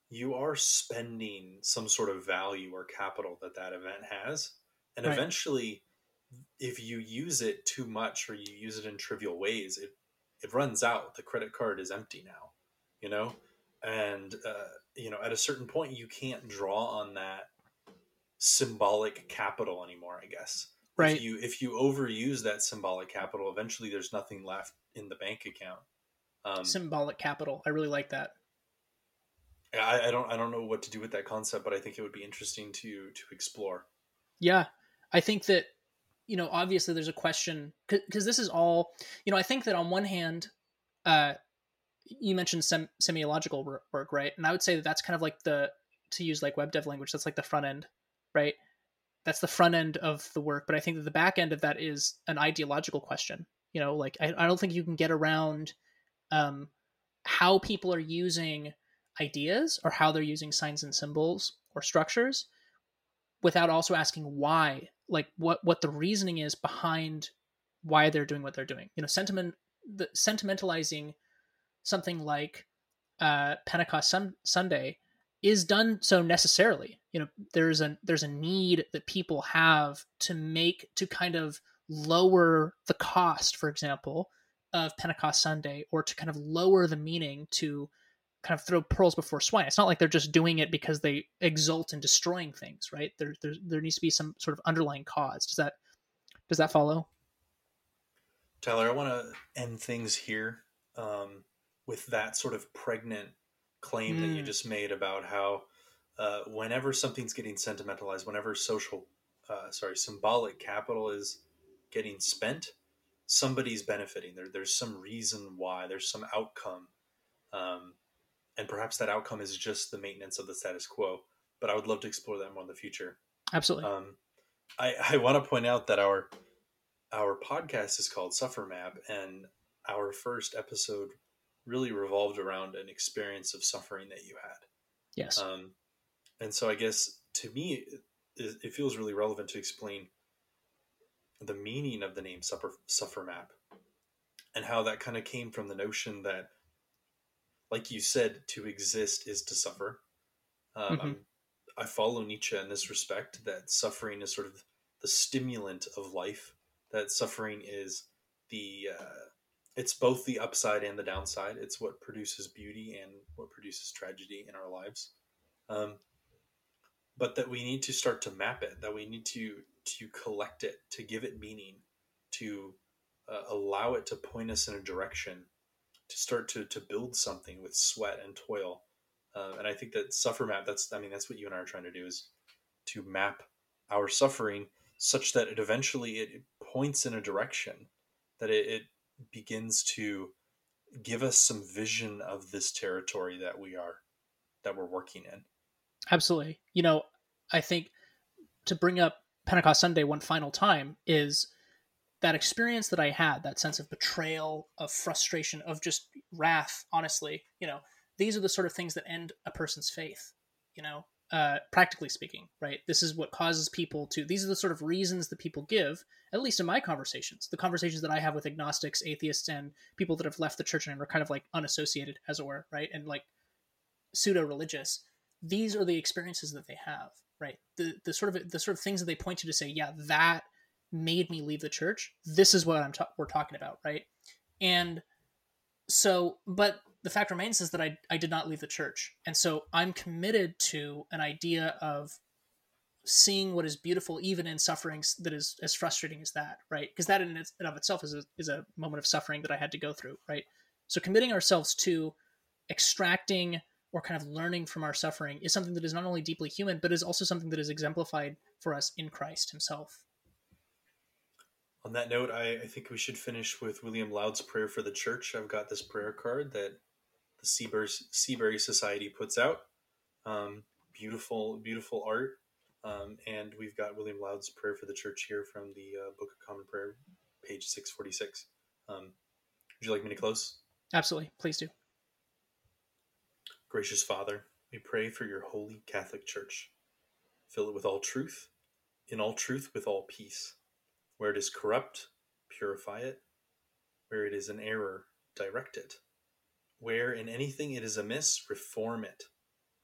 Speaker 1: you are spending some sort of value or capital that that event has. And
Speaker 2: Right.
Speaker 1: eventually if you use it too much or you use it in trivial ways it it runs out. The credit card is empty now you know? And uh, you know at a certain point you can't draw on that symbolic capital anymore i guess.
Speaker 2: Right.
Speaker 1: if you if you overuse that symbolic capital eventually there's nothing left in the bank account. Um,
Speaker 2: symbolic capital. I really like that
Speaker 1: I, I don't I don't know what to do with that concept, but I think it would be interesting to to explore.
Speaker 2: Yeah, I think that you know obviously there's a question because this is all you know. I think that on one hand, uh, you mentioned sem- semiological work, right? And I would say that that's kind of like the to use like web dev language. That's like the front end, right? That's the front end of the work. But I think that the back end of that is an ideological question. You know, like I, I don't think you can get around um, how people are using ideas or how they're using signs and symbols or structures without also asking why like what what the reasoning is behind why they're doing what they're doing. You know sentiment the sentimentalizing something like uh pentecost sun, sunday is done so necessarily. You know there's a there's a need that people have to make to kind of lower the cost for example of pentecost sunday or to kind of lower the meaning to kind of throw pearls before swine. It's not like they're just doing it because they exult in destroying things, right? There, there, there needs to be some sort of underlying cause. Does that, does that follow?
Speaker 1: Tyler, I want to end things here um, with that sort of pregnant claim that you
Speaker 2: Mm.
Speaker 1: just made about how uh, whenever something's getting sentimentalized, whenever social, uh, sorry, symbolic capital is getting spent, somebody's benefiting. There, there's some reason why. There's some outcome, um, and perhaps that outcome is just the maintenance of the status quo. But I would love to explore that more in the future.
Speaker 2: Absolutely.
Speaker 1: Um, I, I want to point out that our our podcast is called Suffer Map, and our first episode really revolved around an experience of suffering that you had.
Speaker 2: yes.
Speaker 1: Um, and so I guess to me, it, it feels really relevant to explain the meaning of the name Suffer, Suffer Map and how that kind of came from the notion that, like you said, to exist is to suffer. Um,
Speaker 2: Mhm.
Speaker 1: I'm- I follow Nietzsche in this respect that suffering is sort of the stimulant of life, that suffering is the uh, it's both the upside and the downside. It's what produces beauty and what produces tragedy in our lives. Um, but that we need to start to map it, that we need to to collect it, to give it meaning, to uh, allow it to point us in a direction, to start to to build something with sweat and toil. Uh, and I think that suffer map. That's I mean that's what you and I are trying to do is to map our suffering such that it eventually it points in a direction that it, it begins to give us some vision of this territory that we are that we're working in
Speaker 2: Absolutely. You know, I think to bring up Pentecost Sunday one final time is that experience that I had, that sense of betrayal, of frustration, of just wrath, honestly, you know, these are the sort of things that end a person's faith, you know, uh, practically speaking, right? This is what causes people to, these are the sort of reasons that people give, at least in my conversations, the conversations that I have with agnostics, atheists, and people that have left the church and are kind of like unassociated, as it were, right? And like pseudo religious. These are the experiences that they have, right? The, the sort of, the sort of things that they point to to say, yeah, that made me leave the church. This is what I'm ta- we're talking about, right? And so, but the fact remains is that I, I did not leave the church. And so I'm committed to an idea of seeing what is beautiful even in sufferings that is as frustrating as that, right? Because that in and of itself is a, is a moment of suffering that I had to go through, right? So committing ourselves to extracting or kind of learning from our suffering is something that is not only deeply human, but is also something that is exemplified for us in Christ himself
Speaker 1: on that note, I, I, think we should finish with William Loud's prayer for the church. I've got this prayer card that the Seabury, Seabury Society puts out. Um, beautiful, beautiful art. Um, and we've got William Loud's prayer for the church here from the uh, Book of Common Prayer, page 646. Um, would you like me to close?
Speaker 2: Absolutely. Please do.
Speaker 1: Gracious Father, we pray for your holy Catholic Church. Fill it with all truth, in all truth with all peace where it is corrupt, purify it. Where it is an error, direct it. Where in anything it is amiss, reform it.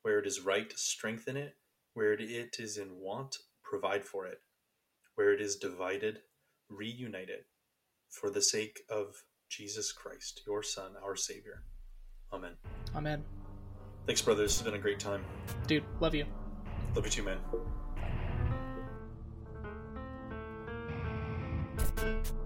Speaker 1: Where it is right, strengthen it. Where it is in want, provide for it. Where it is divided, reunite it. For the sake of Jesus Christ, your Son, our Savior. Amen.
Speaker 2: Amen.
Speaker 1: Thanks, brothers. It's been a great time.
Speaker 2: Dude, love you.
Speaker 1: Love you too, man. Thank you.